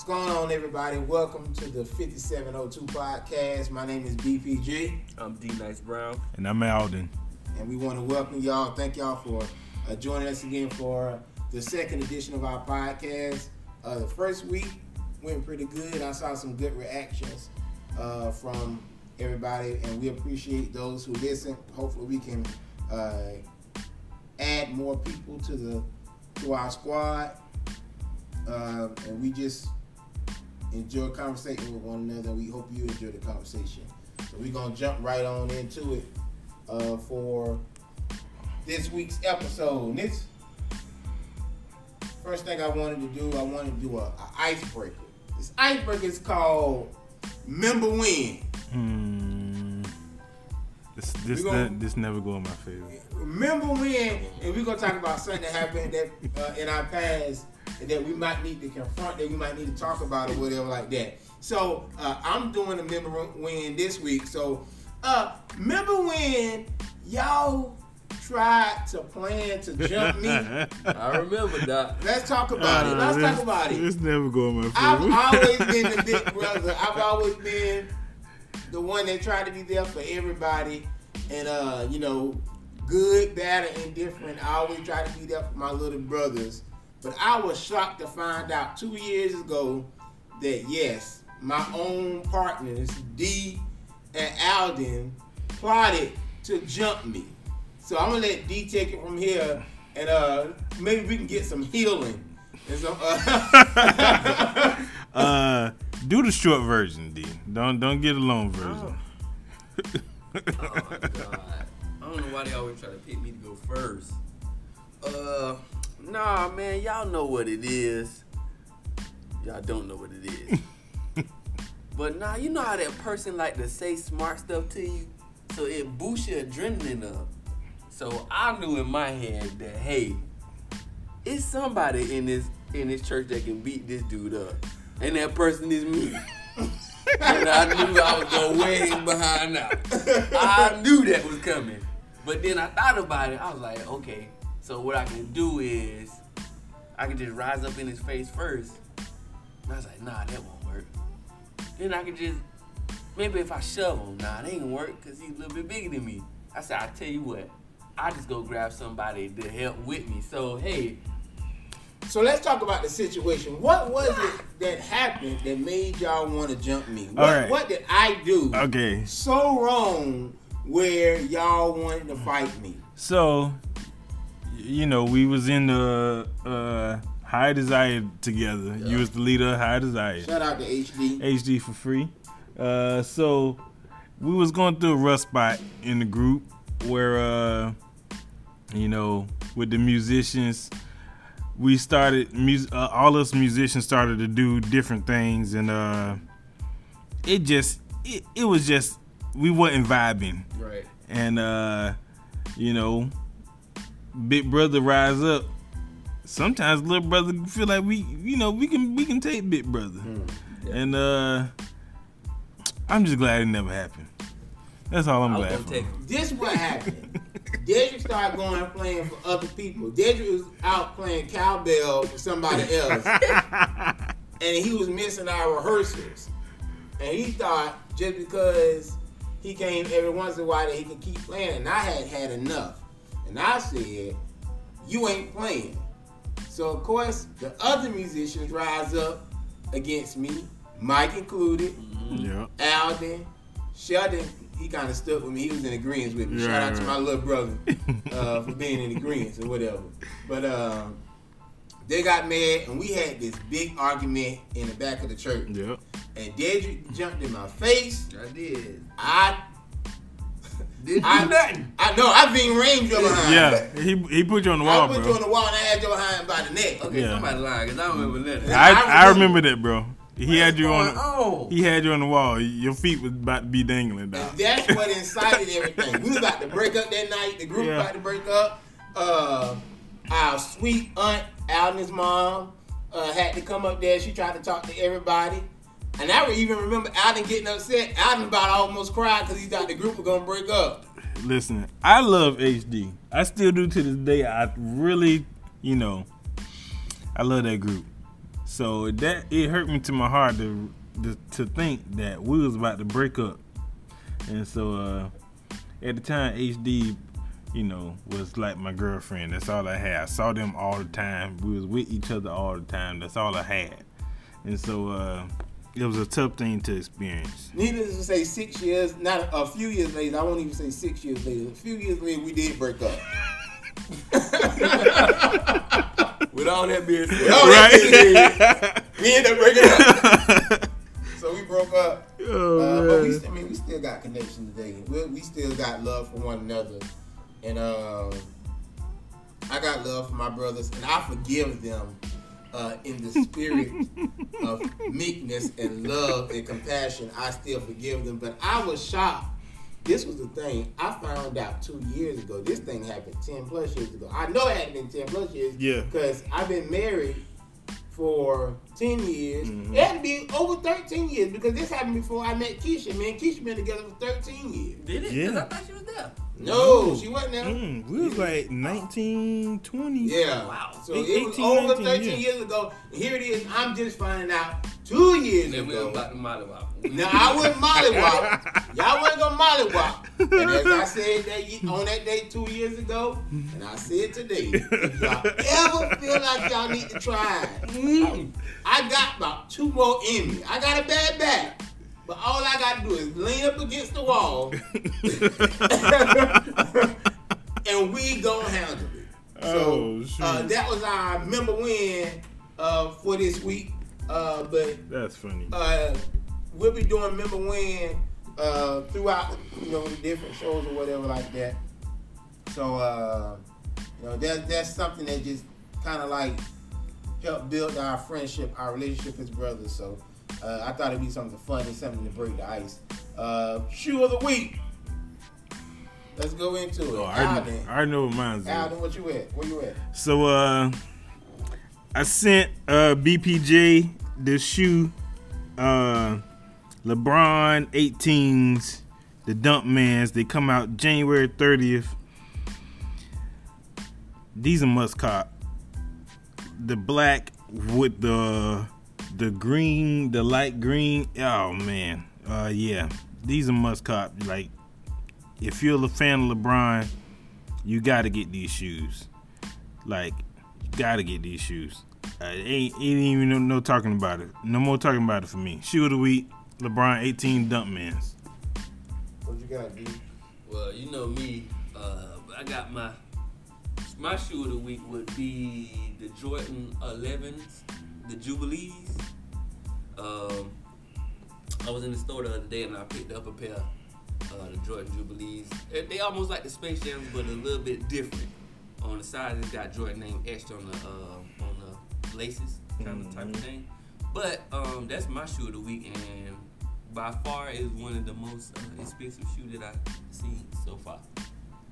What's going on, everybody? Welcome to the 5702 podcast. My name is BPG, I'm D Nice Brown. And I'm Alden. and we want to welcome y'all. Thank y'all for uh, joining us again for the second edition of our podcast. Uh, the first week went pretty good. I saw some good reactions uh, from everybody, and we appreciate those who listen. Hopefully, we can uh, add more people to the to our squad, uh, and we just enjoy conversating with one another. We hope you enjoy the conversation. So we're gonna jump right on into it uh, for this week's episode. This first thing I wanted to do, I wanted to do a, a icebreaker. This icebreaker is called "Member When." Hmm. This this gonna- ne- this never go in my favor. Remember when, and we're gonna talk about something that happened that uh, in our past that we might need to confront, that we might need to talk about, or whatever like that. So uh, I'm doing a member win this week. So uh, remember when y'all tried to plan to jump me? I remember that. Let's talk about it. Let's Uh, talk about it. It's never go in my I've always been the big brother. I've always been the one that tried to be there for everybody, and uh, you know, good, bad, or indifferent. I always try to be there for my little brothers. But I was shocked to find out two years ago that yes, my own partners, D and Alden, plotted to jump me. So I'm gonna let D take it from here, and uh, maybe we can get some healing. And some, uh, uh, do the short version, D. Don't don't get a long version. Oh God. I don't know why they always try to pick me to go first. Uh, nah, man, y'all know what it is. Y'all don't know what it is. but nah, you know how that person like to say smart stuff to you, so it boosts your adrenaline up. So I knew in my head that hey, it's somebody in this in this church that can beat this dude up, and that person is me. and I knew I was going way behind now. I knew that was coming. But then I thought about it. I was like, okay, so what I can do is I can just rise up in his face first. And I was like, nah, that won't work. Then I can just, maybe if I shove him, nah, that ain't gonna work because he's a little bit bigger than me. I said, I tell you what, I just go grab somebody to help with me. So, hey, so let's talk about the situation. What was it that happened that made y'all want to jump me? What, All right. what did I do Okay, so wrong where y'all wanted to fight me? so y- you know we was in the uh, High Desire together. You was the leader of High Desire. Shout out to HD. HD for free. Uh, so we was going through a rough spot in the group where, uh, you know, with the musicians, we started mus- uh, all us musicians started to do different things, and uh, it just it, it was just we wasn't vibing, right. and uh, you know, big brother rise up. Sometimes little brother feel like we, you know, we can we can take big brother. Yeah. And uh I'm just glad it never happened. That's all I'm I glad for. This what happened. Dedrick started going and playing for other people. Dedrick was out playing cowbell for somebody else. and he was missing our rehearsals. And he thought just because he came every once in a while that he could keep playing, and I had had enough. And I said, "You ain't playing." So of course the other musicians rise up against me, Mike included, yeah. Alden, Sheldon. He kind of stuck with me. He was in agreement with me. Shout Right, out to my little brother uh, for being in agreement or whatever. But um, they got mad, and we had this big argument in the back of the church. Yeah. And Dedrick jumped in my face. I did. I, Did I, do nothing. I know. I been range your behind. Yeah. He he put you on the wall, I wall, put you on the wall and I had your behind by the neck. Okay, Yeah. somebody lying because I don't remember that. I, I I remember that, bro. He had you on. What's going on? He had you on the wall. Your feet was about to be dangling, dog. And that's what incited everything. We was about to break up that night. The group Yeah. about to break up. Uh, our sweet aunt, Alden's mom, uh, had to come up there. She tried to talk to everybody. And I even remember Alden getting upset. Alden about almost cried because he thought the group was to break up. Listen, I love HD. I still do to this day. I really, you know, I love that group. So that it hurt me to my heart to to, to think that we was about to break up. And so uh, at the time, HD, you know, was like my girlfriend. That's all I had. I saw them all the time. We was with each other all the time. That's all I had. And so uh, it was a tough thing to experience. Needless to say, six years, not a few years later, I won't even say six years later, a few years later, we did break up. With all that being said, With all that being said, we ended up breaking up. So we broke up. Oh, Uh, but we. I mean, we still got connection today. We, we still got love for one another, and um, I got love for my brothers, and I forgive them uh, in the spirit of meekness and love and compassion. I still forgive them, but I was shocked. This was the thing I found out two years ago. This thing happened ten plus years ago. I know it hadn't been ten plus years. Yeah. because I've been married for 10 years. Mhm. It had to be over 13 years because this happened before I met Keisha. Me and Keisha been together for 13 years. did it? Yeah. Because I thought she was there. No, she wasn't there. Mm, we was like 19, 20. Yeah. Wow. So Eight- it was over 19, 13 yeah. years ago. Here it is. I'm just finding out two years And then we was ago. about to mollywop. Now I wouldn't mollywop. Y'all wasn't gonna mollywop. And as I said that on that day two years ago, and I said today, if y'all ever feel like y'all need to try, it, I got about two more in me. I got a bad back. But all I gotta do is lean up against the wall and we gonna handle it. Oh, So uh, that was our member win uh, for this week. Uh, but That's funny. uh, we'll be doing member win uh, throughout, you know, different shows or whatever like that. So, uh, you know, that, that's something that just kind of like helped build our friendship, our relationship as brothers. So, uh, I thought it'd be something fun and something to break the ice. Uh, shoe of the week. Let's go into it. Oh, I, Alden, I know what mine's. Alden, what you at? Where you at? So uh I sent uh BPJ the shoe uh LeBron 18s the Dunkmans they come out January 30th these are must cop the black with the the green the light green oh man uh yeah these are must cop like if you're a fan of LeBron you got to get these shoes like, you gotta get these shoes. Uh, ain't, ain't even no, no talking about it. No more talking about it for me. Shoe of the week, LeBron 18 dump mans. What you got, D? Well, you know me. Uh, I got my my shoe of the week would be the Jordan 11s, the Jubilees. Um, I was in the store the other day and I picked up a pair, uh, the Jordan Jubilees. They- They almost like the Space Jams, but a little bit different. On the side, it's got Jordan name etched on the uh, on the laces, kind of type of thing. But um, that's my shoe of the week, and by far is one of the most uh, expensive shoe that I've seen so far.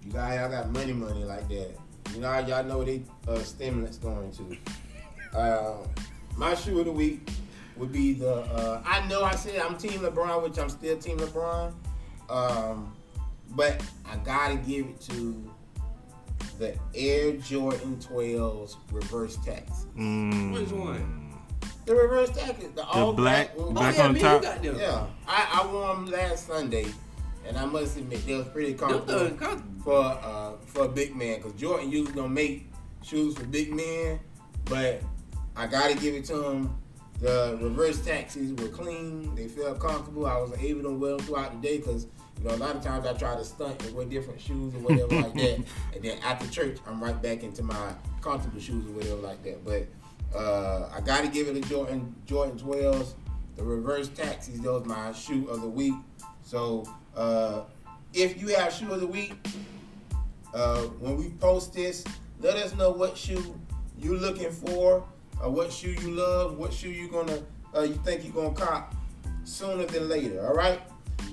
You guys, y'all got money, money like that. You know, how y'all know they uh, stimulants going to. Uh, my shoe of the week would be the. Uh, I know I said I'm Team LeBron, which I'm still Team LeBron. Um, but I gotta give it to the Air Jordan 12s reverse tax. Mm. Which one? The reverse tax, the all black- black. black oh, yeah, on me, top? You got them. Yeah, I, I wore them last Sunday, and I must admit they was pretty comfortable things comfortable. for uh, for a big man because Jordan usually don't make shoes for big men, but I gotta give it to him. The reverse taxis were clean. They felt comfortable. I was able to wear them throughout the day because you know a lot of times I try to stunt and wear different shoes or whatever like that, and then after church I'm right back into my comfortable shoes or whatever like that. But uh, I gotta give it to Jordan Jordan 12s. The reverse taxis, those my shoe of the week. So uh, if you have shoe of the week, uh, when we post this, let us know what shoe you're looking for, or what shoe you love, what shoe you gonna uh, you think you're gonna cop sooner than later. All right.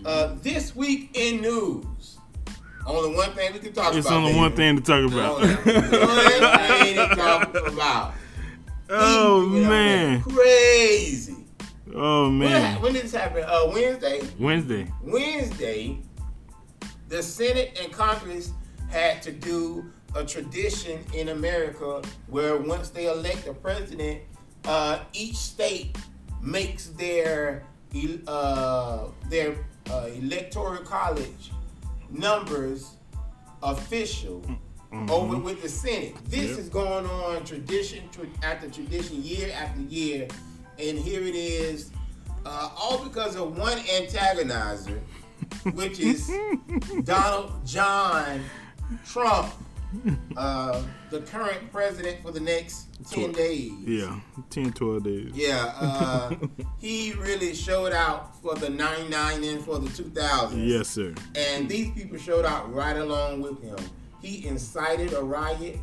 Uh, this week in news, only one thing we can talk It's about. only baby. one thing to talk Only about. one thing to talk about. oh You know, man. crazy. Oh When, man. when did this happen? Uh, Wednesday. Wednesday. Wednesday, the Senate and Congress had to do a tradition in America where once they elect a president, uh, each state makes their uh, their uh, electoral college numbers official over with the Senate. This Yep. is going on tradition tra- after tradition, year after year, and here it is, uh, all because of one antagonizer, which is Donald John Trump, uh, the current president for the next ten days. Yeah, 10, 12 days. Yeah, uh, he really showed out for the 99 and for the 2000s. Yes, sir. And these people showed out right along with him. He incited a riot,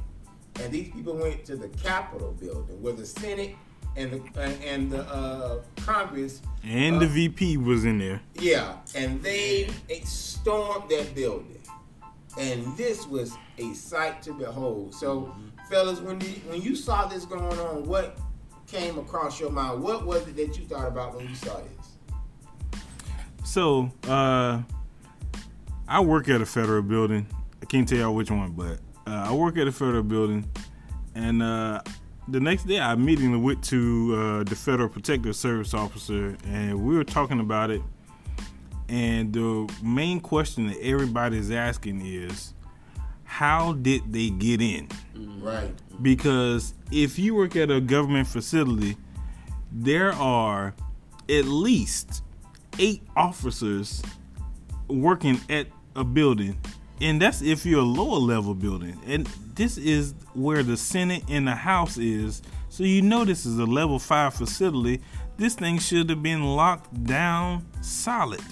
and these people went to the Capitol building where the Senate and the uh, and the uh, Congress, And the VP was in there. yeah, and they stormed that building. And this was a sight to behold. So, fellas, when you, when you saw this going on, what came across your mind? What was it that you thought about when you saw this? So, uh, I work at a federal building. I can't tell y'all which one, but uh, I work at a federal building, and uh, the next day I immediately went to uh, the Federal Protective Service officer, and we were talking about it. And the main question that everybody's asking is, how did they get in? Right. because if you work at a government facility, there are at least eight officers working at a building, and that's if you're a lower level building. And this is where the Senate and the House is, so you know this is a level five facility. This thing should have been locked down solid.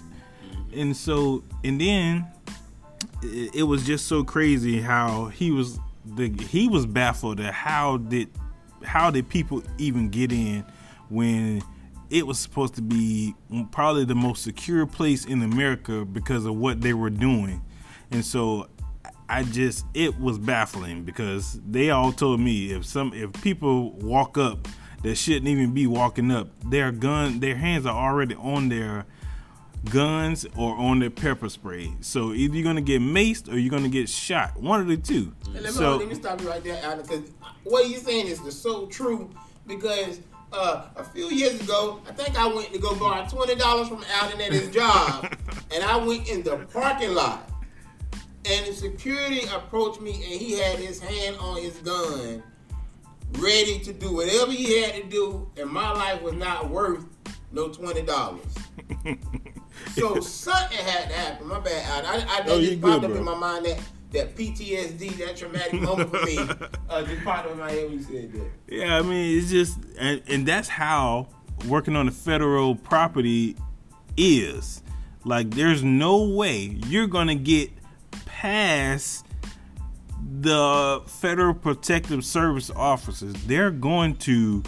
And so, and then it, it was just so crazy how he was the he was baffled at how did how did people even get in when it was supposed to be probably the most secure place in America because of what they were doing. And so I just it was baffling because they all told me if some if people walk up that shouldn't even be walking up, their gun their hands are already on their guns or on their pepper spray. So either you're gonna get maced or you're gonna get shot. One of the two. Let, me, So let me stop you right there, Alan, because what you're saying is so true. Because uh, a few years ago, I think I went to go borrow twenty dollars from Alden at his job, and I went in the parking lot, and the security approached me, and he had his hand on his gun, ready to do whatever he had to do, and my life was not worth no twenty dollars. So something had to happen. My bad. I, I, that Oh, just popped good, up in my mind that that PTSD, that traumatic moment for me, uh, just popped up in my head when you said that. Yeah, I mean, it's just, and, and that's how working on the federal property is. Like, there's no way you're gonna get past the Federal Protective Service officers. They're going to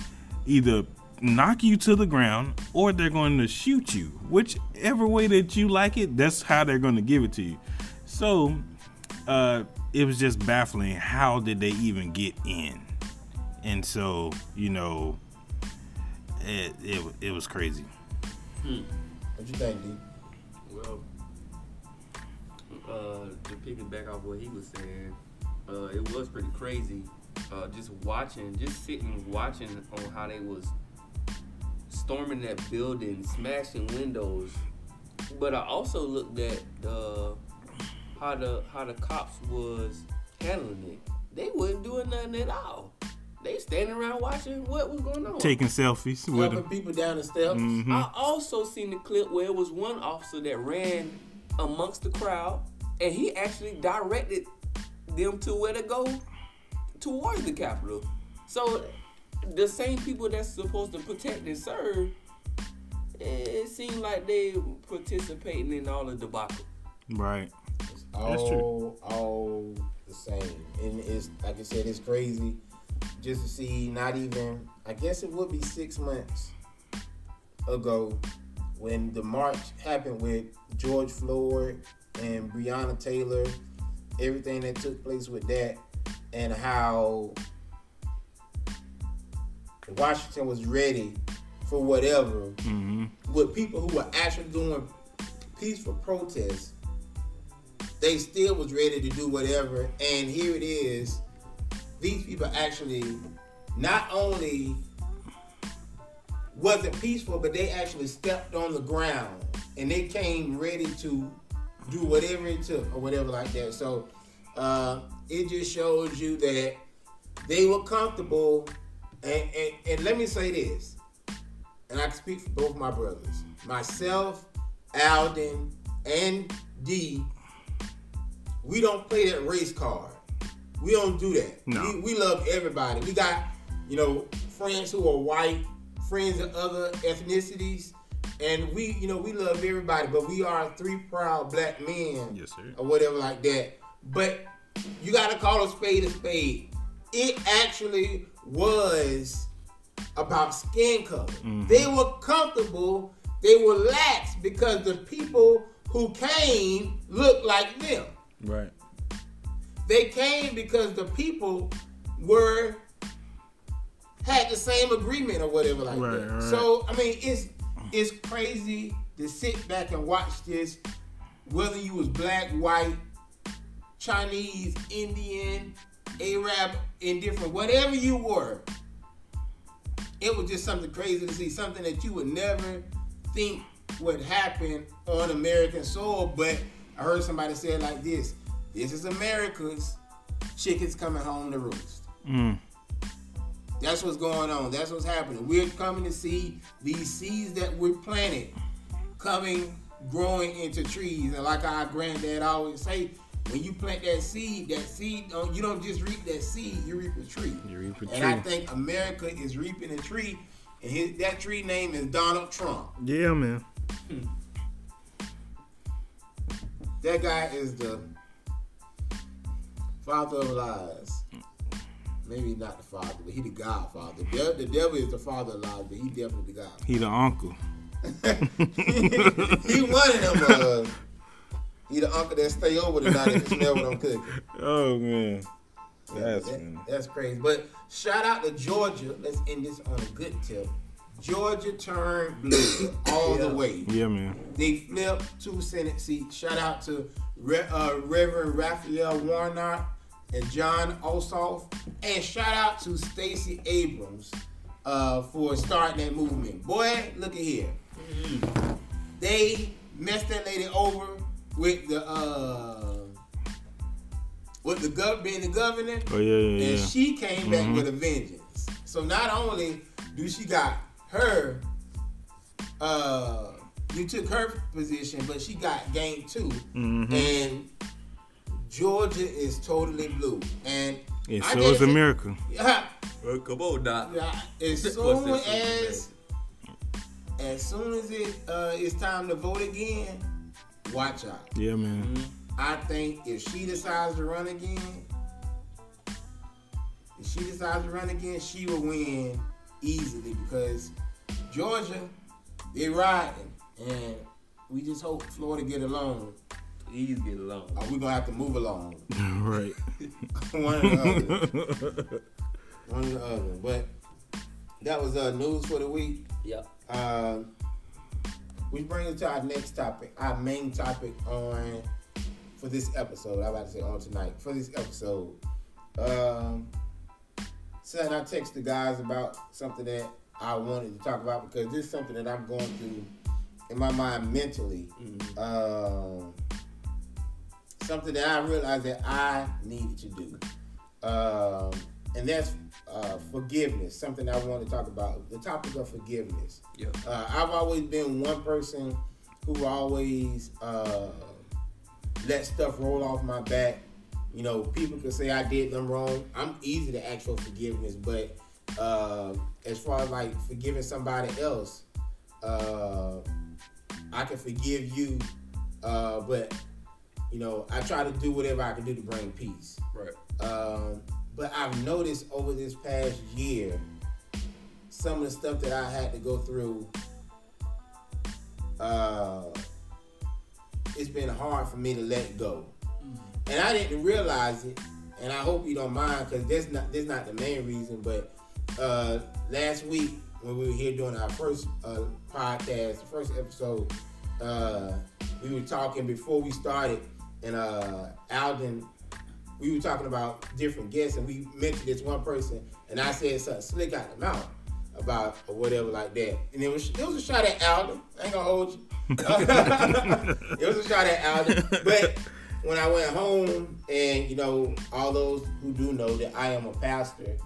either knock you to the ground or they're going to shoot you. Whichever way that you like it, that's how they're going to give it to you. So, uh, it was just baffling. How did they even get in? And so, you know, it it, it was crazy. What you think, D? Well, uh, to piggyback off what he was saying, uh, it was pretty crazy. Uh, just watching, just sitting watching on how they was storming that building, smashing windows. But I also looked at the how the how the cops was handling it. They wasn't doing nothing at all. They standing around watching what was going on. Taking selfies with them. people down the steps. Mhm. I also seen the clip where it was one officer that ran amongst the crowd, and he actually directed them to where to go towards the Capitol. So the same people that's supposed to protect and serve, it seems like they participating in all the debacle. Right. It's That's all, true. all the same. And it's, like I said, it's crazy just to see not even, I guess it would be six months ago when the march happened with George Floyd and Breonna Taylor, everything that took place with that, and how Washington was ready for whatever hmm with people who were actually doing peaceful protests, they still was ready to do whatever. And here it is, these people actually not only wasn't peaceful, but they actually stepped on the ground and they came ready to do whatever it took or whatever like that. So uh, it just shows you that they were comfortable. And, and, and let me say this, and I can speak for both my brothers, myself, Alden, and D. We don't play that race card. We don't do that. No. We, we love everybody. We got, you know, friends who are white, friends of other ethnicities, and we, you know, we love everybody. But we are three proud black men, Yes, sir. or whatever like that. But you got to call a spade a spade. It actually was about skin color. Mm-hmm. They were comfortable. They were lax because the people who came looked like them. Right. They came because the people were had the same agreement or whatever like Right, that. right. So I mean, it's it's crazy to sit back and watch this, whether you was black, white, Chinese, Indian, Arab, indifferent, whatever you were. It was just something crazy to see, something that you would never think would happen on American soil. But I heard somebody say it like this: "This is America's chickens coming home to roost." Mm. That's what's going on. That's what's happening. We're coming to see these seeds that we're planting coming, growing into trees. And like our granddad always say, when you plant that seed, that seed, don't, you don't just reap that seed, you reap a tree. You reap a tree. And I think America is reaping a tree, and his, that tree name is Donald Trump. Yeah, man. That guy is the father of lies. Maybe not the father, but he the godfather. The, the devil is the father of lies, but he definitely the god. He the uncle. he one of them. Uh, he the uncle that stay over tonight and smell what I'm cooking. Oh man. That's That- funny. that's crazy. But shout out to Georgia. Let's end this on a good tip. Georgia turned blue all the way. Yeah, man. They flipped two Senate seats. Shout out to Re- uh, Reverend Raphael Warnock and Jon Ossoff. And shout out to Stacey Abrams uh, for starting that movement. Boy, look at here. They messed that lady over with the uh, with the gov being the governor Oh yeah, yeah, and yeah. Mm-hmm. she came back with a vengeance. So not only do she got her, uh, you took her position, but she got game 2 Mhm. and Georgia is totally blue. And And I so guess is it- America. yeah, Well, come on, Doc. yeah, as soon as as soon as it uh, it's time to vote again, watch out. Yeah, man. Mhm. I think if she decides to run again, if she decides to run again, she will win easily because Georgia, they riding, and we just hope Florida get along. Please get along. Or we gonna have to move along, right. one or the other, one or the other. But that was uh, news for the week. Yep. Um, which brings us to our next topic, our main topic on for this episode. I'm about to say on tonight for this episode. Um, so I text the guys about something that I wanted to talk about because this is something that I'm going through in my mind mentally. Um, something that I realized that I needed to do, um, and that's uh, forgiveness. Something I want to talk about. The topic of forgiveness. Yep. Uh, I've always been one person who always uh, let stuff roll off my back. You know, people can say I did them wrong. I'm easy to ask for forgiveness, but uh, as far as like forgiving somebody else, uh, I can forgive you, uh, but you know, I try to do whatever I can do to bring peace. Right. Um, but I've noticed over this past year, some of the stuff that I had to go through, uh, it's been hard for me to let go. And I didn't realize it, and I hope you don't mind because that's not that's not the main reason. But uh, last week when we were here doing our first uh, podcast, the first episode, uh, we were talking before we started, and uh, Alden we were talking about different guests, and we mentioned this one person, and I said something slick out the mouth. about or whatever like that. And it was it was a shot at Alden. I ain't gonna hold you. it was a shot at Alden. But when I went home, and you know, all those who do know that I am a pastor,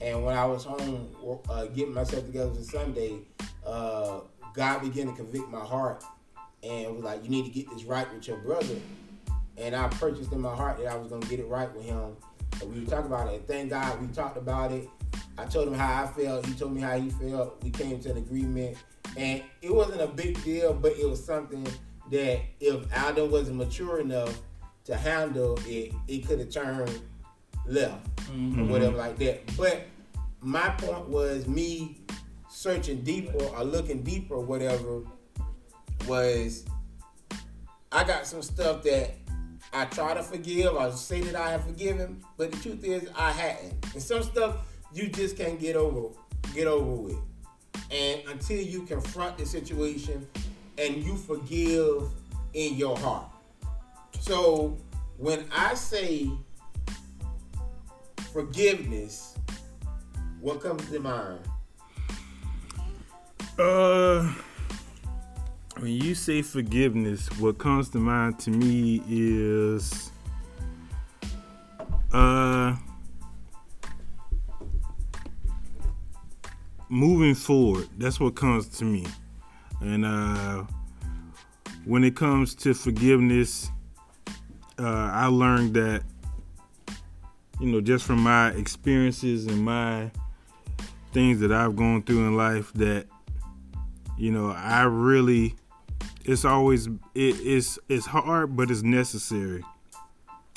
and when I was home uh, getting myself together for Sunday, uh, God began to convict my heart, and was like, "You need to get this right with your brother." And I purchased in my heart that I was gonna get it right with him. And we were talking about it. Thank God we talked about it. I told him how I felt. He told me how he felt. We came to an agreement, and it wasn't a big deal, but it was something that if Alden wasn't mature enough to handle it, it could have turned left mm-hmm. or whatever like that. But my point was me searching deeper or looking deeper, or whatever, was I got some stuff that I try to forgive or say that I have forgiven, but the truth is I hadn't. And some stuff you just can't get over get over with. And until you confront the situation and you forgive in your heart. So when I say forgiveness, what comes to mind? Uh when you say forgiveness, what comes to mind to me is uh moving forward. That's what comes to me. And uh when it comes to forgiveness, uh, I learned that, you know, just from my experiences and my things that I've gone through in life, that, you know, I really, it's always, it, it's, it's hard, but it's necessary.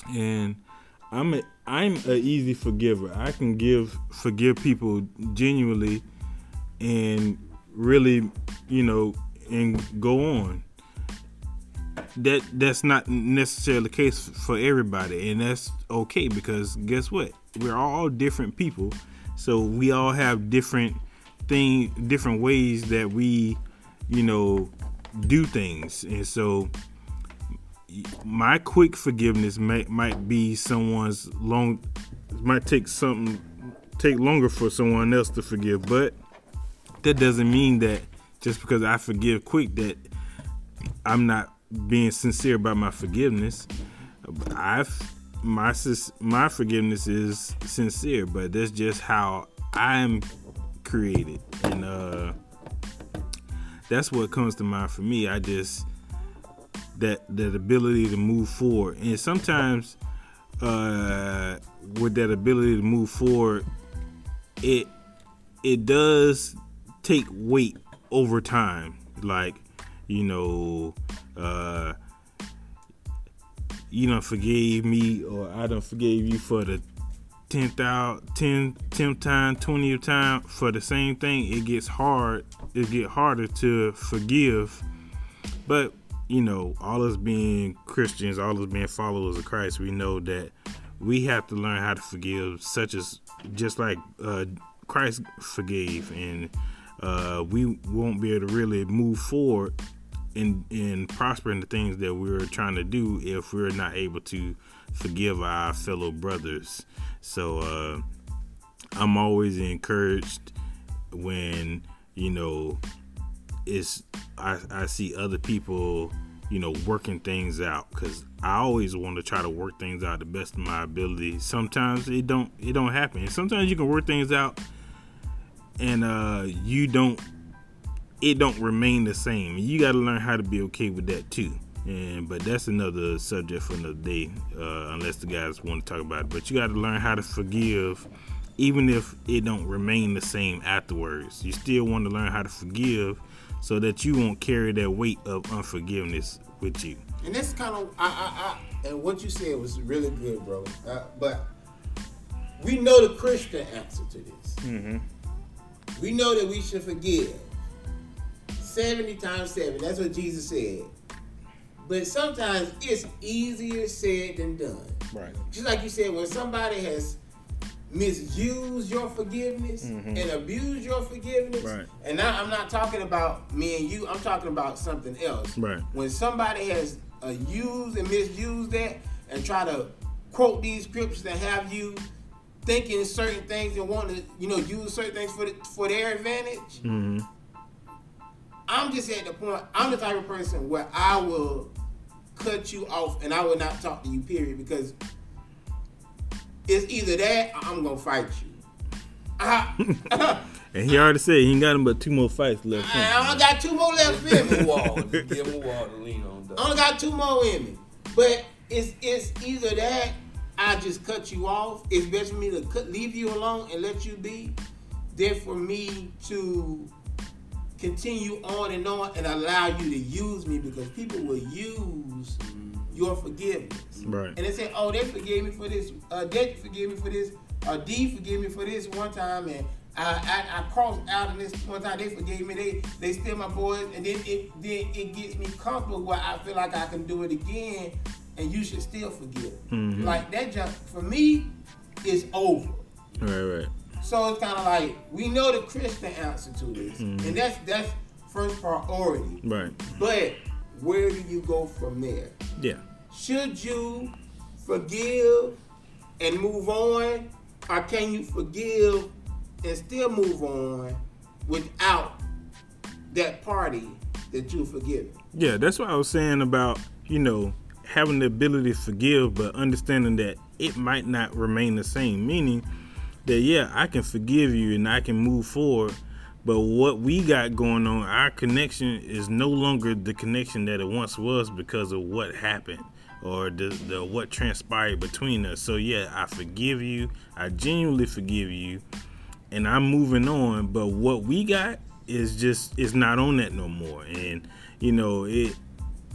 And I'm a, I'm a easy forgiver. I can give, forgive people genuinely and really, you know, and go on that that's not necessarily the case for everybody and that's okay because guess what we're all different people so we all have different thing different ways that we you know do things and so my quick forgiveness might might be someone's long might take something take longer for someone else to forgive but that doesn't mean that just because I forgive quick that I'm not being sincere about my forgiveness. I've my my forgiveness is sincere, but that's just how I'm created, and uh, that's what comes to mind for me. I just that that ability to move forward, and sometimes uh, with that ability to move forward, it it does take weight over time. Like you know, uh, you don't forgave me or I don't forgave you for the 10th out 10 10th time 20th time for the same thing it gets hard it get harder to forgive but you know all us being christians all us being followers of christ we know that we have to learn how to forgive such as just like uh, christ forgave and uh, we won't be able to really move forward and and prosper in the things that we're trying to do if we're not able to forgive our fellow brothers. So uh, I'm always encouraged when you know it's I, I see other people you know working things out because I always want to try to work things out the best of my ability. Sometimes it don't it don't happen. Sometimes you can work things out and uh, you don't it don't remain the same. You got to learn how to be okay with that too. And but that's another subject for another day, uh, unless the guys want to talk about it. But you got to learn how to forgive, even if it don't remain the same afterwards. You still want to learn how to forgive, so that you won't carry that weight of unforgiveness with you. And that's kind of I, I, I and what you said was really good, bro. Uh, but we know the Christian answer to this. Mm-hmm. We know that we should forgive 70 times 7. That's what Jesus said. But sometimes it's easier said than done. Right. Just like you said, when somebody has misused your forgiveness mm-hmm. and abused your forgiveness, right. and now I'm not talking about me and you, I'm talking about something else. Right. When somebody has uh, used and misused that and try to quote these scriptures and have you thinking certain things and want to, you know, use certain things for the, for their advantage. hmm I'm just at the point. I'm the type of person where I will cut you off and I will not talk to you. Period. Because it's either that or I'm gonna fight you. I, And he already said he ain't got him but two more fights left. I huh? only got two more left in me. wall. Give him a wall to lean on. I Dog. only got two more in me. But it's it's either that I just cut you off. It's best for me to cut, leave you alone and let you be, than for me to continue on and on and allow you to use me because people will use your forgiveness. Right. And they say, oh, they forgave me for this. Uh, they forgave me for this. Uh, D forgave me for this one time, and I, I, I crossed out in this one time. They forgave me. They they still my boys, and then it then it gets me comfortable where I feel like I can do it again, and you should still forgive. Mhm. Like that just for me is over. Right, right. So it's kind of like we know the Christian answer to this, Mhm. and that's that's first priority. Right. But where do you go from there? Yeah. Should you forgive and move on, or can you forgive and still move on without that party that you forgive? Yeah, that's what I was saying about, you know, having the ability to forgive, but understanding that it might not remain the same. Meaning that, yeah, I can forgive you and I can move forward, but what we got going on, our connection is no longer the connection that it once was because of what happened or the, the what transpired between us. So, yeah, I forgive you. I genuinely forgive you and I'm moving on. But what we got is just it's not on that no more, and you know it.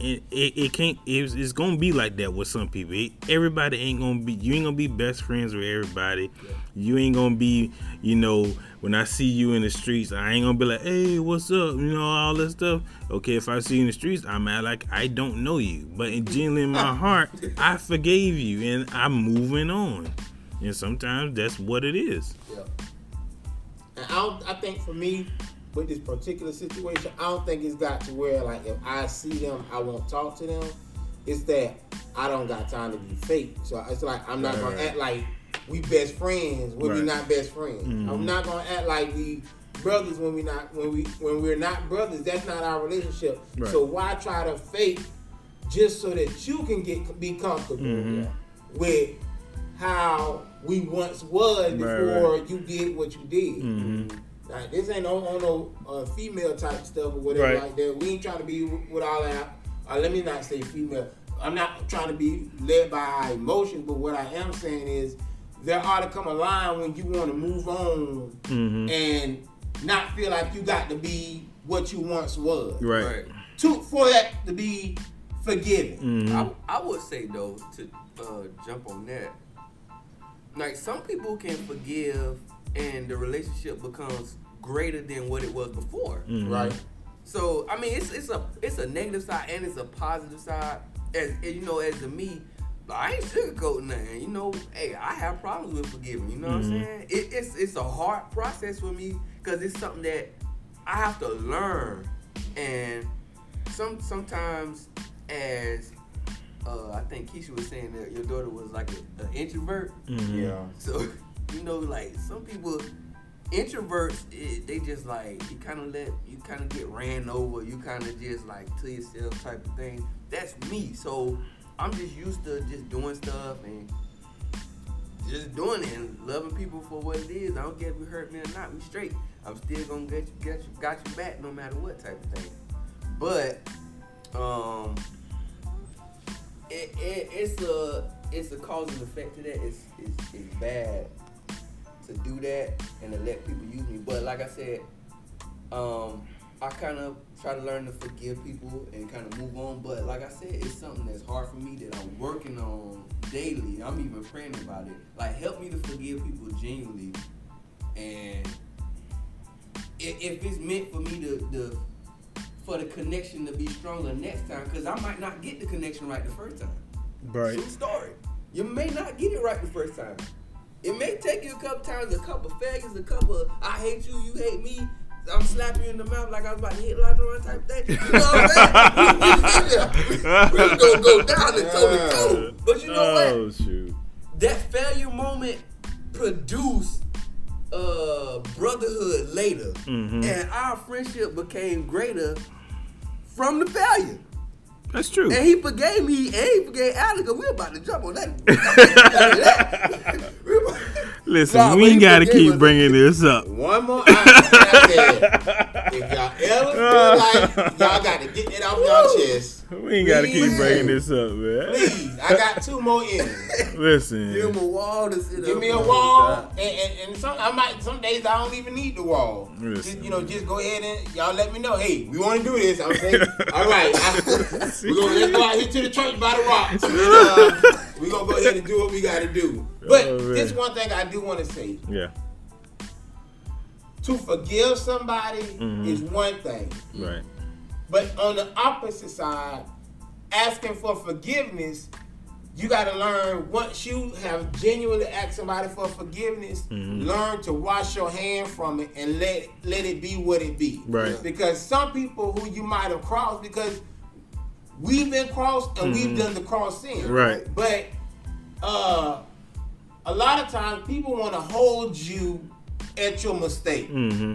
It, it, it can't it's, it's gonna be like that with some people. It, everybody ain't gonna be you ain't gonna be best friends with everybody. You ain't gonna be you know when i see you in the streets i ain't gonna be like hey what's up? You know all that stuff. Okay if i see you in the streets i'm at like i don't know you. But in genuinely in my heart i forgave you and i'm moving on. And sometimes that's what it is. Yeah. And I don't, I think for me, with this particular situation, I don't think it's got to where like if I see them, I won't talk to them. It's that I don't got time to be fake. So it's like I'm not Right, gonna right. act like we best friends when we not best friends. Mhm. I'm not gonna act like we brothers when we not when we when we're not brothers. That's not our relationship. Right. So why try to fake just so that you can get be comfortable Mhm. with how we once was Right, before you did what you did. mm-hmm. Like this ain't no on no uh, female type stuff or whatever Right. like that. We ain't trying to be with all that. Uh, let me not say female. I'm not trying to be led by our emotions, but what I am saying is there ought to come a line when you want to move on Mm-hmm. and not feel like you got to be what you once was. right, Right. To for that to be forgiven. Mhm. I, I would say though to uh, jump on that. Like some people can forgive and the relationship becomes greater than what it was before. Mhm. Right. So I mean, it's it's a it's a negative side and it's a positive side. As, as you know, as to me, I ain't sugarcoating nothing. You know, hey, I have problems with forgiving. You know what I'm Mhm. saying? It, it's it's a hard process for me because it's something that I have to learn, and some sometimes as uh, I think Keisha was saying that your daughter was like an introvert. Mhm. Yeah. So you know, like some people, introverts, they just like you kind of let you kind of get ran over. You kind of just like to yourself type of thing. That's me. So I'm just used to just doing stuff and just doing it and loving people for what it is. I don't care if you hurt me or not. We straight. I'm still gonna get you, get you, got you back no matter what type of thing. But um, it, it it's a it's a cause and effect to that. It's, it's it's bad to do that and to let people use me. But like I said, um, I kind of try to learn to forgive people and kind of move on. But like I said, it's something that's hard for me that I'm working on daily. I'm even praying about it. Like help me to forgive people genuinely, and if it's meant for me to, to for the connection to be stronger next time, because I might not get the connection right the first time. Right. True story. You may not get it right the first time. It may take you a couple times, a couple failures, a couple I hate you, you hate me. I'm slapping you in the mouth like I was about to hit LeBron type thing. You know what I'm saying? we, we, we, we gonna go down and toe to toe. But you know what? Oh shoot. That failure moment produced uh brotherhood later, Mhm. and our friendship became greater from the failure. That's true. And he forgave me, and he forgave Alex. 'cause We about to jump on that. Listen, Nah, we ain't gotta keep bringing this up. One more. I, I if y'all ever feel like y'all got to get that off y'all chest, We ain't gotta keep Please. bringing this up, man. please. I got two more in. Listen. Give me a wall to sit Give up me a wall, and, and, and some I might some days I don't even need the wall. Listen. Just, you know, just go ahead and y'all let me know. Hey, we want to do this. I'm saying, all right, I, we're gonna let's go out here to the church by the rocks. And, uh, we're gonna go ahead and do what we got to do. But Oh, this one thing I do want to say: Yeah. To forgive somebody Mhm. is one thing, Right. but on the opposite side, asking for forgiveness. You got to learn once you have genuinely asked somebody for forgiveness, Mhm. learn to wash your hand from it and let let it be what it be. Right. Because some people who you might have crossed, because we've been crossed and we've Mhm. done the crossing. Right. But uh, a lot of times people want to hold you at your mistake. Mm-hmm.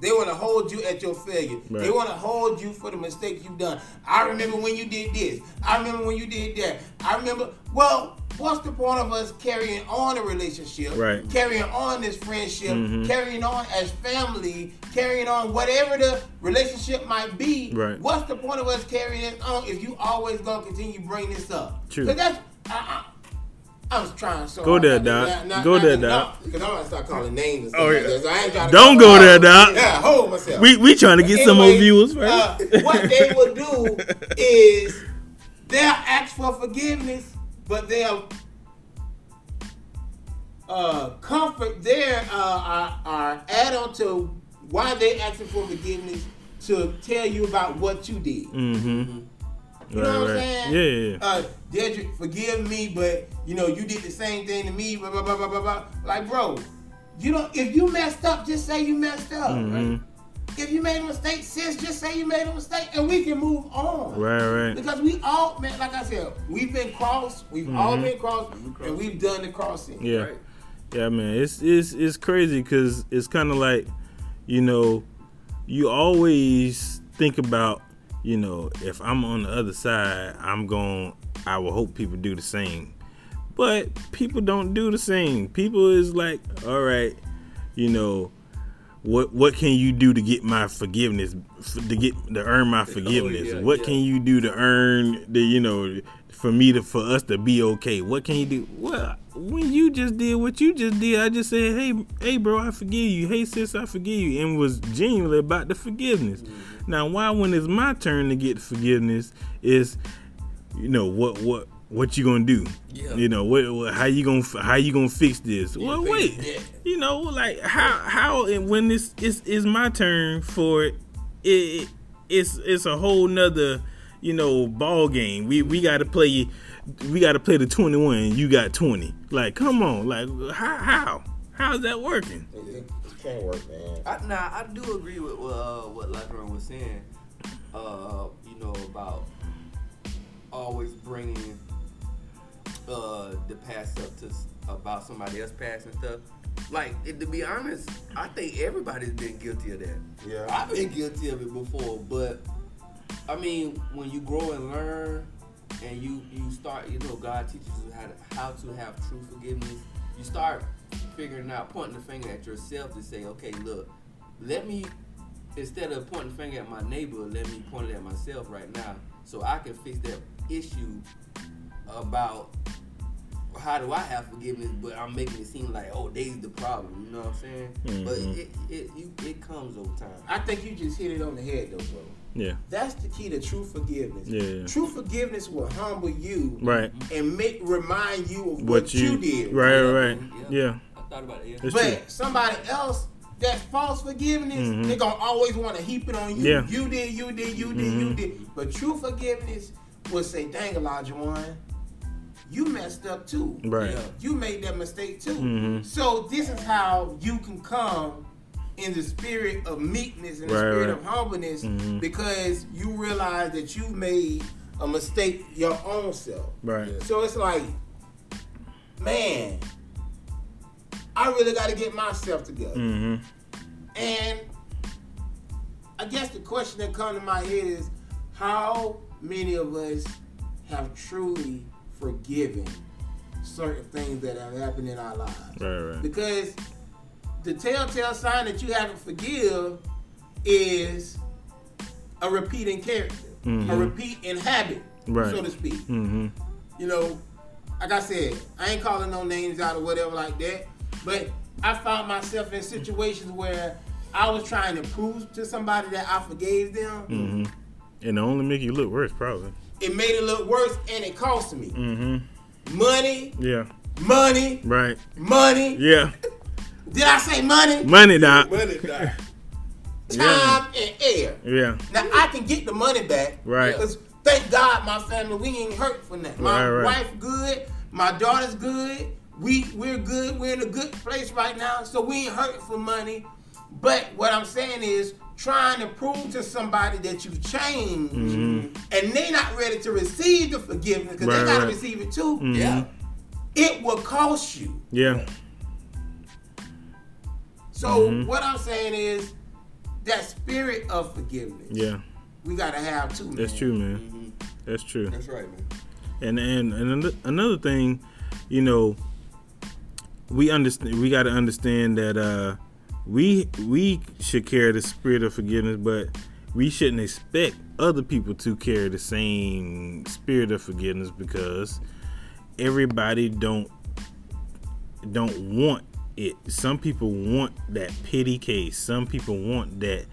They want to hold you at your failure. They want to hold you for the mistakes you've done. I remember when you did this. I remember when you did that. I remember. Well, what's the point of us carrying on a relationship? Right. Carrying on this friendship. Mhm. Carrying on as family. Carrying on whatever the relationship might be. Right. What's the point of us carrying it on if you always gonna continue to bring this up? True. 'Cause that's. I, I, I was trying so Go hard there, Doc. not- not- Go not there, Doc. Because I'm gonna start calling names and stuff Oh, yeah. that. So I ain't trying Don't call go there. Doc. Yeah, hold myself. We we trying to get some more Anyway, viewers first. uh, what they will do is they'll ask for forgiveness, but they'll uh, comfort their uh, uh, uh, add on to why they asking for forgiveness to tell you about what you did. mm-hmm. You know what I'm saying? Yeah, yeah, yeah. Uh, Dedrick, forgive me, but you know you did the same thing to me. Blah blah blah blah blah. blah. Like, bro, you know if you messed up, just say you messed up. Mhm. If you made a mistake, sis, just say you made a mistake, and we can move on. Right, right. Because we all, man, like I said, we've been crossed. We've all Mhm. been crossed, and we've done the crossing. Yeah. Right. Yeah, man, it's it's it's crazy because it's kind of like, you know, you always think about, you know, if I'm on the other side, I'm going. I will hope people do the same, but people don't do the same. People is like, all right, you know, what what can you do to get my forgiveness, to get to earn my oh, forgiveness? yeah, what yeah. can you do to earn the, you know, for me to for us to be okay? What can you do? Well, when you just did what you just did, I just said, hey, hey, bro, I forgive you. Hey, sis, I forgive you, and was genuinely about the forgiveness. Mm-hmm. Now, why when it's my turn to get forgiveness is, you know, what what what you gonna do? Yeah. You know, what, what how you gonna how you gonna fix this? well, wait, it. you know, like how how and when this is is my turn for it, it it's it's a whole nother you know ball game. We we got to play we got to play the twenty one. You got twenty. Like, come on, like how how how's that working? Can't work, man. I, nah, I do agree with uh, what Lachlan was saying. Uh, you know about always bringing uh, the past up to about somebody else past and stuff. Like it, to be honest, I think everybody's been guilty of that. Yeah. I've been guilty of it before, but I mean, when you grow and learn, and you you start, you know, God teaches you how to how to have true forgiveness. You start figuring out, pointing the finger at yourself to say, okay, look, let me instead of pointing the finger at my neighbor, let me point it at myself right now, so I can fix that issue about how do I have forgiveness, but I'm making it seem like oh they's the problem. You know what I'm saying? But Mhm. it it you, it comes over time. I think you just hit it on the head, though, bro. Yeah, That's the key to true forgiveness. Yeah. True forgiveness will humble you right. and make remind you of what, What you, did. right, right, yeah. I thought about it. Yeah. But true. somebody else that false forgiveness, Mhm. they're gonna always want to heap it on you. Yeah. You did, you did, you did, you Mhm. did. But true forgiveness will say, dang Elijah one, you messed up too. Right. Yeah. You made that mistake too. Mhm. So this is how you can come in the spirit of meekness and the Right, spirit right. of humbleness Mhm. because you realize that you made a mistake your own self. Right. So it's like, man, I really got to get myself together. Mm-hmm. And I guess the question that comes to my head is how many of us have truly forgiven certain things that have happened in our lives? Right, right. Because the telltale sign that you haven't forgive is a repeating character, a Mhm. repeating habit, Right. so to speak. Mm-hmm. You know, like I said, I ain't calling no names out or whatever like that, but I found myself in situations where I was trying to prove to somebody that I forgave them. Mm-hmm. And it only make you look worse, probably. It made it look worse and it cost me Mm-hmm. money, Yeah. money, Right. money. Yeah. Did I say money? Money, doc. Money die. Time and air. Yeah. Now I can get the money back. Right. Because thank God my family, we ain't hurt for nothing. My Right, right. wife good, my daughter's good. We we're good. We're in a good place right now. So we ain't hurting for money. But what I'm saying is trying to prove to somebody that you've changed and they not ready to receive the forgiveness because Mm-hmm. Right, they gotta right. receive it too. Mhm. Yeah. It will cost you. Yeah. So Mhm. what I'm saying is that spirit of forgiveness. Yeah. We gotta have too. That's man. true, man. Mhm. That's true. That's right, man. And and and another thing, you know, we understand. We got to understand that uh, we we should carry the spirit of forgiveness, but we shouldn't expect other people to carry the same spirit of forgiveness because everybody don't don't want it. Some people want that pity case. Some people want that.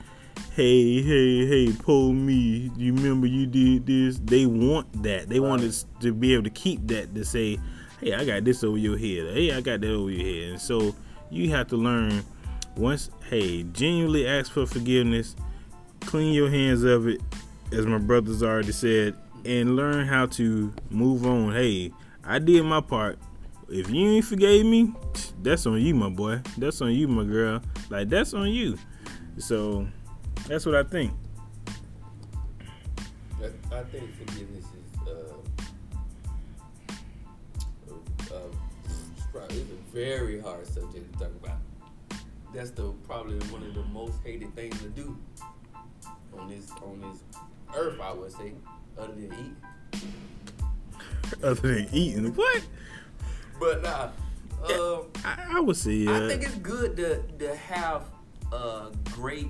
Hey, hey, hey, pull me. You remember you did this? They want that. They want us to be able to keep that to say, hey, I got this over your head. Hey, I got that over your head. And so you have to learn once, hey, genuinely ask for forgiveness, clean your hands of it, as my brothers already said, and learn how to move on. Hey, I did my part. If you ain't forgave me, that's on you, my boy. That's on you, my girl. Like that's on you. So that's what I think. I, think very hard subject to talk about. That's the probably one of the most hated things to do on this on this earth. I would say, other than eat. Other than eating, what? But nah, um, I, I would say. Uh, I think it's good to to have uh, great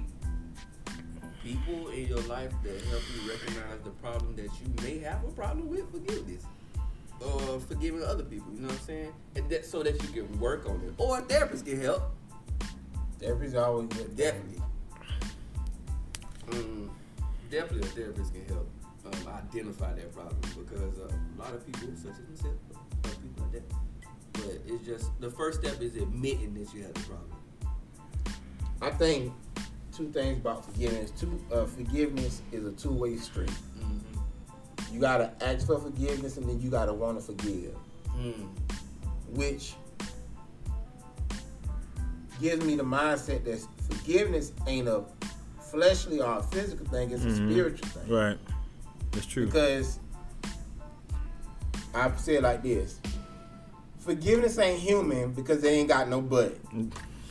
people in your life that help you recognize the problem that you may have a problem with forgiveness or forgiving other people. You know what I'm saying? And that so that you can work on it, or a therapist can help. Therapy's always good. Definitely. Mm, definitely a therapist can help um, identify that problem because uh, a lot of people, such as myself, people like that. But it's just the first step is admitting that you have the problem. I think two things about forgiveness. Two, uh, forgiveness is a two-way street. Mm-hmm. You gotta ask for forgiveness, and then you gotta want to forgive, Mm. which gives me the mindset that forgiveness ain't a fleshly or a physical thing; it's a Mhm. spiritual thing. right. That's true. Because I say it like this: forgiveness ain't human because they ain't got no butt.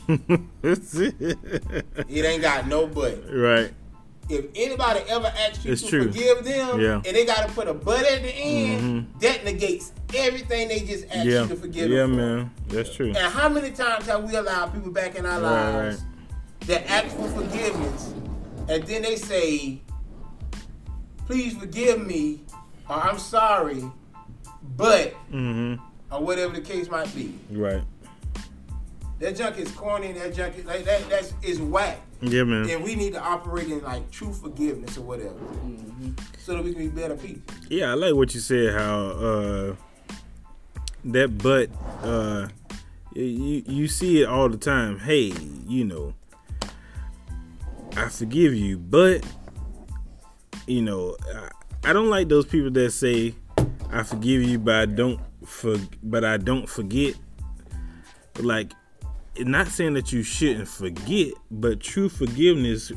That's it. It ain't got no butt. right. If anybody ever asks you It's to true. forgive them Yeah. and they gotta put a butt at the end, Mhm. that negates everything they just asked Yeah. you to forgive Yeah, them for. man. That's true. And how many times have we allowed people back in our Right, lives that ask for forgiveness and then they say, please forgive me or I'm sorry, but Mm-hmm. or whatever the case might be. Right. That junk is corny, that junk is like that that's is whack. Yeah, man. And we need to operate in like true forgiveness or whatever. Mm-hmm. So that we can be better people. Yeah, I like what you said. How uh, that butt, uh, you you see it all the time. Hey, you know, I forgive you, but you know, I, I don't like those people that say I forgive you, but I don't for, but I don't forget. Like, not saying that you shouldn't forget, but true forgiveness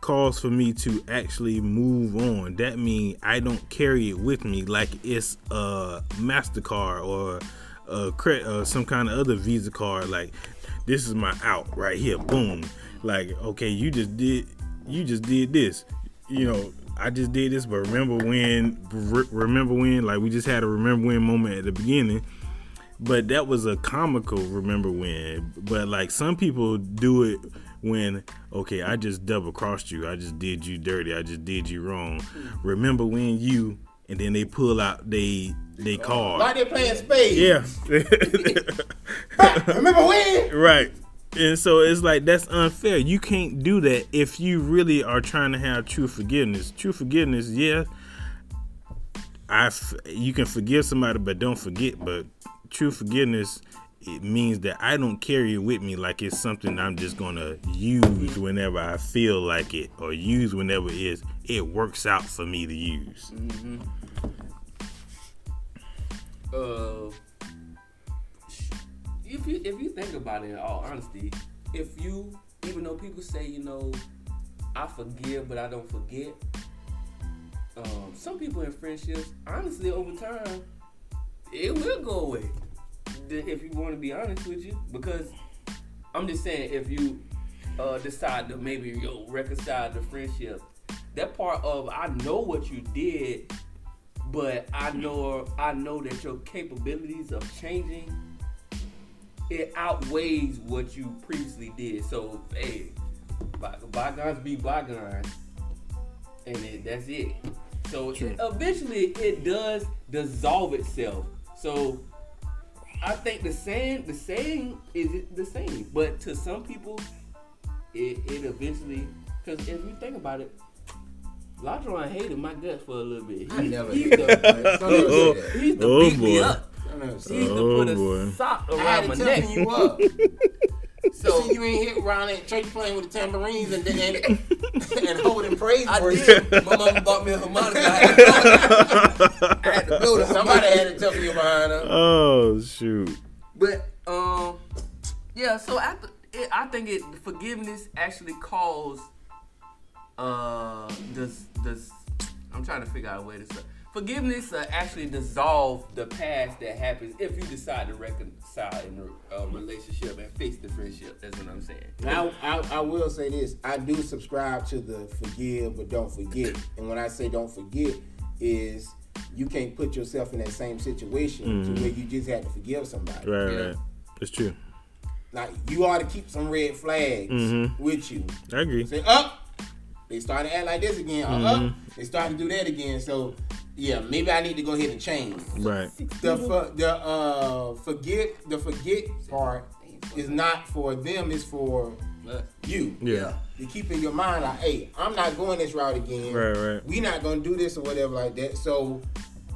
calls for me to actually move on. That means I don't carry it with me like it's a Mastercard or a credit uh, some kind of other Visa card. Like this is my out right here. Boom. Like okay, you just did you just did this. You know, I just did this, but remember when? re- Remember when? Like we just had a remember when moment at the beginning. But that was a comical remember when. But like some people do it when okay, I just double crossed you. I just did you dirty. I just did you wrong. Remember when you and then they pull out they they oh, card. Like they playing spades. Yeah. Remember when? right. And so it's like that's unfair. You can't do that if you really are trying to have true forgiveness. True forgiveness, yeah. I f- you can forgive somebody, but don't forget. But true forgiveness, it means that I don't carry it with me like it's something I'm just gonna use whenever I feel like it, or use whenever it is. It works out for me to use. uh, if you if you think about it, in all honesty, if you even though people say you know, I forgive but I don't forget. Um, some people in friendships, honestly, over time, it will go away. If you want to be honest with you, because I'm just saying, if you uh, decide to maybe yo reconcile the friendship, that part of I know what you did, but I know I know that your capabilities of changing it outweighs what you previously did. So hey, by- bygones be bygones, and then that's it. So True. eventually it does dissolve itself. So I think the same the saying is the same, but to some people it, it eventually because if you think about it, Latron hated my guts for a little bit. I He, never he did used that. to, Some people Oh. say that. he used to Oh, beat me boy. up. Some people say He used oh, that. to put a Oh, boy. sock I around had my neck. you up. So See, you ain't hit around at church playing with the tambourines and and, and holding praise I breaks. did. My mama bought me a harmonica. I had to blow it. I had to blow the Somebody had to toughen you behind her. Oh shoot. But um, yeah. So after it, I think it forgiveness actually calls uh does does I'm trying to figure out a way to say forgiveness uh, actually dissolve the past that happens if you decide to reconcile in a, a relationship and fix the friendship. That's what I'm saying. Now, I, I will say this: I do subscribe to the forgive but don't forget. And when I say don't forget, is you can't put yourself in that same situation to where you just had to forgive somebody. Right, Yeah. right. It's true. Like you ought to keep some red flags Mhm. with you. I agree. Say up, they start to act like this again. Uh, Up, they start to do that again. So yeah, maybe I need to go ahead and change. Right. The for, the uh forget the forget part is not for them. It's for you. Yeah. to keep in your mind like, hey, I'm not going this route again. Right, right. We not gonna do this or whatever like that. So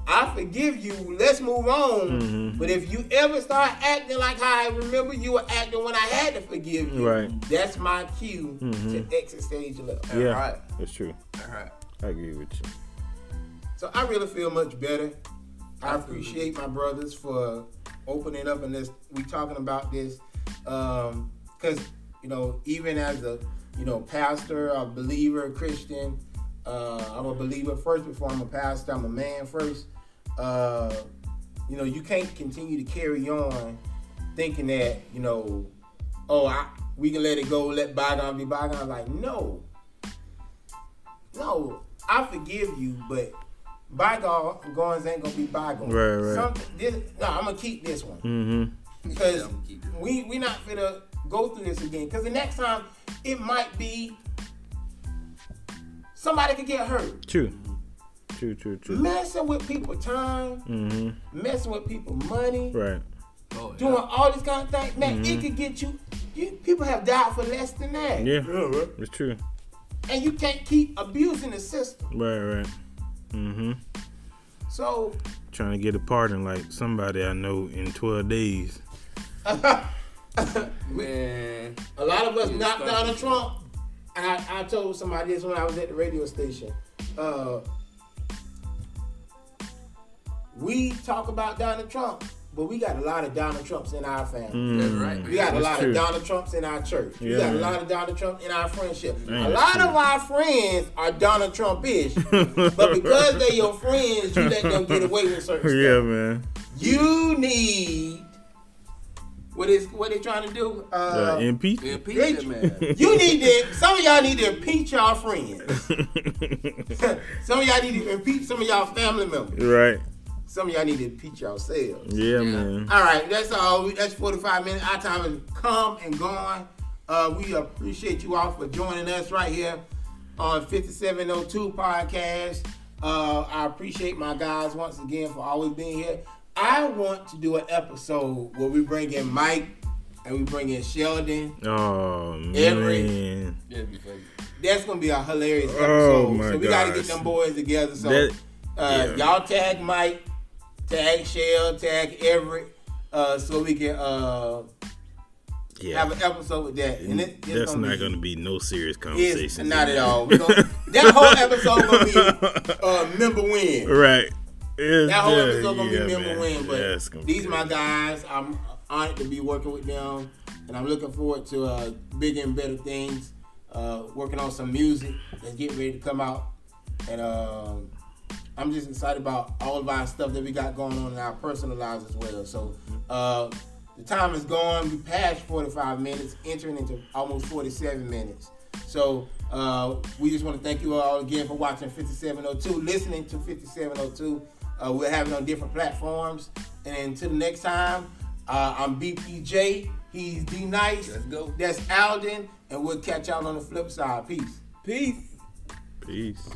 I forgive you. Let's move on. Mhm. But if you ever start acting like how I remember you were acting when I had to forgive you, Right. that's my cue Mhm. to exit stage left. Yeah. Alright. That's true. all right. I agree with you. So I really feel much better. I appreciate my brothers for opening up and this. We talking about this because you know even as a you know pastor, a believer, Christian. Uh, I'm a believer first before I'm a pastor. I'm a man first. Uh, you know you can't continue to carry on thinking that you know oh I, we can let it go, let bygones be bygones. Like no, no, I forgive you, but bygones ain't gonna be bygones. Right, right. Something, this, no, I'm gonna keep this one Mm-hmm. because Yeah, I'ma keep this. we we not gonna go through this again. Because the next time it might be somebody could get hurt. True. True, true, true. Messing with people time, Mm-hmm. messing with people money, Right. Oh, doing all this kind of thing. Man, Mhm. it could get you, you. People have died for less than that. Yeah. It's true. And you can't keep abusing the system. Right, right. Mm-hmm. So Trying to get a pardon like somebody I know in 12 days. Man, A lot of us knocked start- down Trump. And I, I told somebody this when I was at the radio station. Uh, we talk about Donald Trump, but we got a lot of Donald Trumps in our family. that's Mm. right. We got a lot true. of Donald Trumps in our church. we Yeah, got a lot of Donald Trump in our friendship. Man, a lot true. of our friends are Donald Trump-ish, but because they're your friends, you let them get away with certain yeah, stuff. man. You need what is what they trying to do? Uh, Uh, impeach. Impeach man. you need to. Some of y'all need to impeach y'all friends. some of y'all need to impeach some of y'all family members. right. Some of y'all need to impeach yourselves. Yeah, Yeah. man. All right, that's all. That's 45 minutes. Our time is come and gone. Uh, we appreciate you all for joining us right here on 5702 podcast. Uh, I appreciate my guys once again for always being here. I want to do an episode where we bring in Mike and we bring in Sheldon. Oh Every- man. That'd be funny. That's gonna be a hilarious episode. Oh, my so we gotta get them boys together. So That- uh, yeah. y'all tag Mike, tag Shell, tag Everett, uh, so we can uh, Yeah. have an episode with that. And it, it's That's gonna not going to be no serious conversation. not at all. Gonna, that whole episode gonna be uh, member win. Right. It's That whole episode gonna yeah, be member man. win. But Yeah, these my guys. I'm honored to be working with them, and I'm looking forward to uh, bigger and better things. Uh, working on some music that's getting ready to come out, and um, I'm just excited about all of our stuff that we got going on in our personal lives as well. So uh, the time is gone. We passed 45 minutes, entering into almost 47 minutes. So uh, we just want to thank you all again for watching 5702, listening to 5702. Uh, we're having it on different platforms. And until the next time, uh, I'm BPJ. He's D Nice. Let's go. That's Alden. And we'll catch y'all on the flip side. Peace. Peace. Peace.